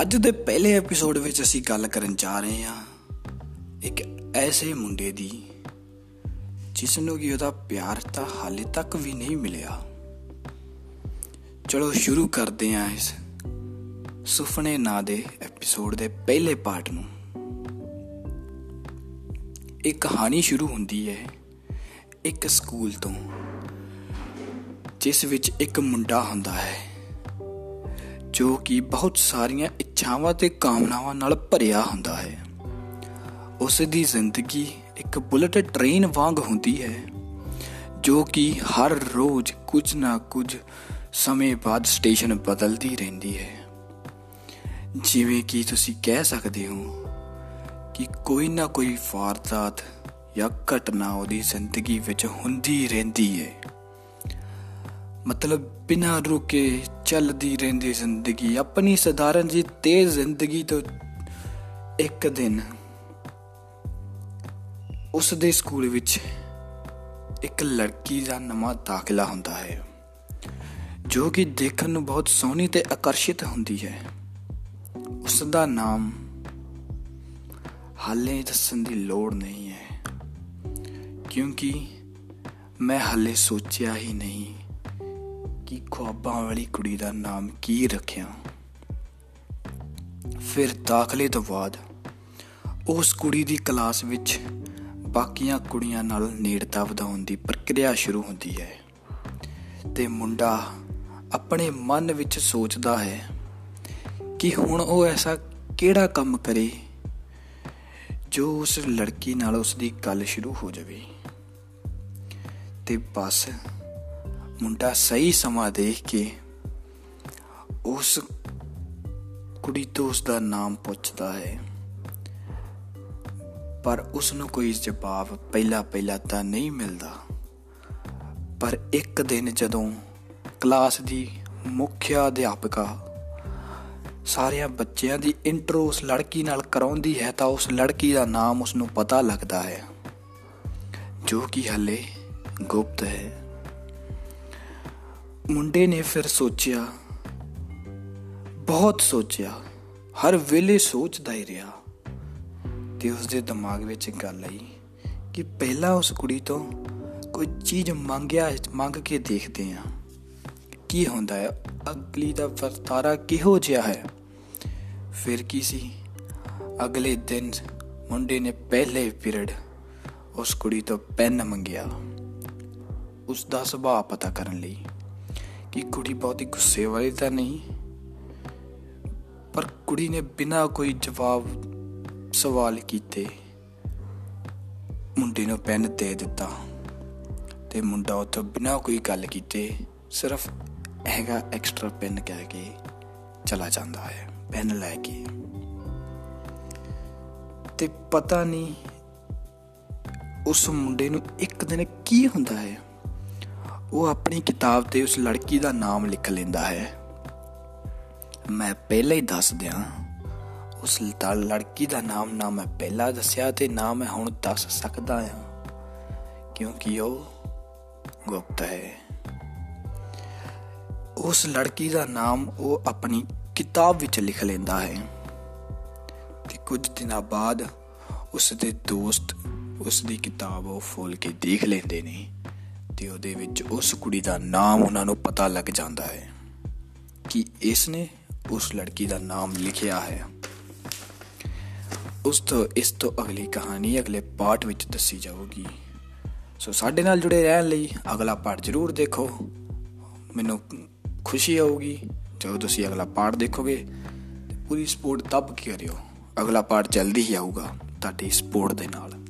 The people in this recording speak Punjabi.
ਅੱਜ ਦੇ ਪਹਿਲੇ ਐਪੀਸੋਡ ਵਿੱਚ ਅਸੀਂ ਗੱਲ ਕਰਨ ਜਾ ਰਹੇ ਹਾਂ ਇੱਕ ਐਸੇ ਮੁੰਡੇ ਦੀ ਜਿਸ ਨੂੰ ਕਿ ਉਹਦਾ ਪਿਆਰ ਤਾਂ ਹਾਲੇ ਤੱਕ ਵੀ ਨਹੀਂ ਮਿਲਿਆ। ਚਲੋ ਸ਼ੁਰੂ ਕਰਦੇ ਹਾਂ ਇਸ ਸੁਪਨੇ ਨਾਂ ਦੇ ਐਪੀਸੋਡ ਦੇ ਪਹਿਲੇ ਪਾਰਟ ਨੂੰ। ਇੱਕ ਕਹਾਣੀ ਸ਼ੁਰੂ ਹੁੰਦੀ ਹੈ ਇੱਕ ਸਕੂਲ ਤੋਂ, ਜਿਸ ਵਿੱਚ ਇੱਕ ਮੁੰਡਾ ਹੁੰਦਾ ਹੈ। ਜੋ ਕਿ ਬਹੁਤ ਸਾਰੀਆਂ ਇੱਛਾਵਾਂ ਤੇ ਕਾਮਨਾਵਾਂ ਨਾਲ ਭਰਿਆ ਹੁੰਦਾ ਹੈ। ਉਸ ਦੀ ਜ਼ਿੰਦਗੀ ਇੱਕ ਬੁਲਟ ਟ੍ਰੇਨ ਵਾਂਗ ਹੁੰਦੀ ਹੈ, ਜੋ ਕਿ ਹਰ ਰੋਜ਼ ਕੁਝ ਨਾ ਕੁਝ ਸਮੇਂ ਬਾਅਦ ਸਟੇਸ਼ਨ ਬਦਲਦੀ ਰਹਿੰਦੀ ਹੈ। ਜਿਵੇਂ ਕਿ ਤੁਸੀਂ ਕਹਿ ਸਕਦੇ ਹੋ ਕਿ ਕੋਈ ਨਾ ਕੋਈ ਵਾਰਦਾਤ ਜਾਂ ਘਟਨਾ ਉਹਦੀ ਜ਼ਿੰਦਗੀ ਵਿੱਚ ਹੁੰਦੀ ਰਹਿੰਦੀ ਹੈ। ਮਤਲਬ ਬਿਨਾਂ ਰੁਕੇ ਚੱਲਦੀ ਰਹਿੰਦੀ ਜ਼ਿੰਦਗੀ। ਆਪਣੀ ਸਧਾਰਨ ਜੀ ਤੇਜ਼ ਜ਼ਿੰਦਗੀ ਤੋਂ ਇੱਕ ਦਿਨ ਉਸ ਦੇ ਸਕੂਲ ਵਿੱਚ ਇੱਕ ਲੜਕੀ ਦਾ ਨਵਾਂ ਦਾਖਲਾ ਹੁੰਦਾ ਹੈ, ਜੋ ਕਿ ਦੇਖਣ ਨੂੰ ਬਹੁਤ ਸੋਹਣੀ ਤੇ ਆਕਰਸ਼ਿਤ ਹੁੰਦੀ ਹੈ। ਉਸ ਦਾ ਨਾਮ ਹਾਲੇ ਦੱਸਣ ਦੀ ਲੋੜ ਨਹੀਂ ਹੈ, ਕਿਉਂਕਿ ਮੈਂ ਹਾਲੇ ਸੋਚਿਆ ਹੀ ਨਹੀਂ। ਕਿ ਖੁਆਬਾਂ ਵਾਲੀ ਕੁੜੀ ਦਾ ਨਾਮ ਕੀ ਰੱਖਿਆ? ਫਿਰ ਦਾਖਲੇ ਤੋਂ ਬਾਅਦ ਉਸ ਕੁੜੀ ਦੀ ਕਲਾਸ ਵਿੱਚ ਬਾਕੀਆਂ ਕੁੜੀਆਂ ਨਾਲ ਨੇੜਤਾ ਵਧਾਉਣ ਦੀ ਪ੍ਰਕਿਰਿਆ ਸ਼ੁਰੂ ਹੁੰਦੀ ਹੈ ਤੇ ਮੁੰਡਾ ਆਪਣੇ ਮਨ ਵਿੱਚ ਸੋਚਦਾ ਹੈ ਕਿ ਹੁਣ ਉਹ ਐਸਾ ਕਿਹੜਾ ਕੰਮ ਕਰੇ ਜੋ ਉਸ ਲੜਕੀ ਨਾਲ ਉਸ ਦੀ ਗੱਲ ਸ਼ੁਰੂ ਹੋ ਜਾਵੇ। ਤੇ ਬਸ ਮੁੰਡਾ ਸਹੀ ਸਮਾਂ ਦੇਖ ਕੇ ਉਸ ਕੁੜੀ ਤੋਂ ਉਸ ਦਾ ਨਾਮ ਪੁੱਛਦਾ ਹੈ। ਪਰ ਉਸ ਨੂੰ ਕੋਈ ਜਵਾਬ ਪਹਿਲਾ ਪਹਿਲਾ ਤਾਂ ਨਹੀਂ ਮਿਲਦਾ। ਪਰ ਇੱਕ ਦਿਨ ਜਦੋਂ ਕਲਾਸ ਦੀ ਮੁੱਖ ਅਧਿਆਪਕਾ ਸਾਰਿਆਂ ਬੱਚਿਆਂ ਦੀ ਇੰਟਰੋ ਉਸ ਲੜਕੀ ਨਾਲ ਕਰਾਉਂਦੀ ਹੈ ਤਾਂ ਉਸ ਲੜਕੀ ਦਾ ਨਾਮ ਉਸ ਨੂੰ ਪਤਾ ਲੱਗਦਾ ਹੈ, ਜੋ ਕਿ ਹਲੇ ਗੁਪਤ ਹੈ। ਮੁੰਡੇ ਨੇ ਫਿਰ ਸੋਚਿਆ, ਬਹੁਤ ਸੋਚਿਆ, ਹਰ ਵੇਲੇ ਸੋਚਦਾ ਹੀ ਰਿਹਾ ਤੇ ਉਸ ਦੇ ਦਿਮਾਗ ਵਿੱਚ ਗੱਲ ਆਈ ਕਿ ਪਹਿਲਾਂ ਉਸ ਕੁੜੀ ਤੋਂ ਕੋਈ ਚੀਜ਼ ਮੰਗਿਆ, ਮੰਗ ਕੇ ਦੇਖਦੇ ਆ ਕੀ ਹੁੰਦਾ ਹੈ? ਅਗਲੀ ਦਾ ਵਰਤਾਰਾ ਕਿਹੋ ਜਿਹਾ ਹੈ? ਫਿਰ ਕੀ ਸੀ? ਅਗਲੇ ਦਿਨ ਮੁੰਡੇ ਨੇ ਪਹਿਲੇ ਪੀਰੀਅਡ ਉਸ ਕੁੜੀ ਤੋਂ ਪੈਨ ਮੰਗਿਆ। ਉਸ ਦਾ ਸੁਭਾਅ ਪਤਾ ਕਰਨ ਲਈ ਕਿ ਕੁੜੀ ਬਹੁਤ ਹੀ ਗੁੱਸੇ ਵਾਲੀ ਤਾਂ ਨਹੀਂ, ਪਰ ਕੁੜੀ ਨੇ ਬਿਨਾਂ ਕੋਈ ਜਵਾਬ ਸਵਾਲ ਕੀਤੇ, ਮੁੰਡੇ ਨੂੰ ਪੈਨ ਦੇ ਦਿੱਤਾ ਤੇ ਮੁੰਡਾ ਉਹ ਤੋਂ ਬਿਨਾਂ ਕੋਈ ਗੱਲ ਕੀਤੇ ਸਿਰਫ ਹੈਗਾ ਐਕਸਟਰਾ ਪੈਨ ਕਹਿ ਕੇ ਚਲਾ ਜਾਂਦਾ ਹੈ, ਪੈਨ ਲੈ ਕੇ। ਤੇ ਪਤਾ ਨਹੀਂ ਉਸ ਮੁੰਡੇ ਨੂੰ ਇੱਕ ਦਿਨ ਕੀ ਹੁੰਦਾ ਹੈ? ਉਹ ਆਪਣੀ ਕਿਤਾਬ ਤੇ ਉਸ ਲੜਕੀ ਦਾ ਨਾਮ ਲਿਖ ਲੈਂਦਾ ਹੈ। ਮੈਂ ਪਹਿਲਾਂ ਹੀ ਦੱਸ ਦਿਆਂ, ਉਸ ਲੜਕੀ ਦਾ ਨਾਮ ਨਾ ਮੈਂ ਪਹਿਲਾਂ ਦੱਸਿਆ ਤੇ ਨਾ ਮੈਂ ਹੁਣ ਦੱਸ ਸਕਦਾ ਹਾਂ, ਕਿਉਂਕਿ ਉਹ ਗੁਪਤ ਹੈ। ਉਸ ਲੜਕੀ ਦਾ ਨਾਮ ਉਹ ਆਪਣੀ ਕਿਤਾਬ ਵਿੱਚ ਲਿਖ ਲੈਂਦਾ ਹੈ ਤੇ ਕੁਝ ਦਿਨਾਂ ਬਾਅਦ ਉਸ ਦੇ ਦੋਸਤ ਉਸ ਦੀ ਕਿਤਾਬ ਉਹ ਫੋਲ ਕੇ ਦੇਖ ਲੈਂਦੇ ਨੇ। ਤੇ ਉਹਦੇ ਵਿੱਚ ਉਸ ਕੁੜੀ ਦਾ ਨਾਮ ਉਹਨਾਂ ਨੂੰ ਪਤਾ ਲੱਗ ਜਾਂਦਾ ਹੈ ਕਿ ਇਸ ਨੇ ਉਸ ਲੜਕੀ ਦਾ ਨਾਮ ਲਿਖਿਆ ਹੈ। ਉਸ ਤੋਂ, ਇਸ ਤੋਂ ਅਗਲੀ ਕਹਾਣੀ ਅਗਲੇ ਪਾਰਟ ਵਿੱਚ ਦੱਸੀ ਜਾਊਗੀ। ਸੋ ਸਾਡੇ ਨਾਲ ਜੁੜੇ ਰਹਿਣ ਲਈ ਅਗਲਾ ਪਾਰਟ ਜ਼ਰੂਰ ਦੇਖੋ। ਮੈਨੂੰ ਖੁਸ਼ੀ ਹੋਊਗੀ ਜਦੋਂ ਤੁਸੀਂ ਅਗਲਾ ਪਾਰਟ ਦੇਖੋਗੇ। ਤੇ ਪੂਰੀ ਸਪੋਰਟ ਤਬ ਕਰਿਓ। ਅਗਲਾ ਪਾਰਟ ਜਲਦੀ ਹੀ ਆਊਗਾ ਤੁਹਾਡੀ ਸਪੋਰਟ ਦੇ ਨਾਲ।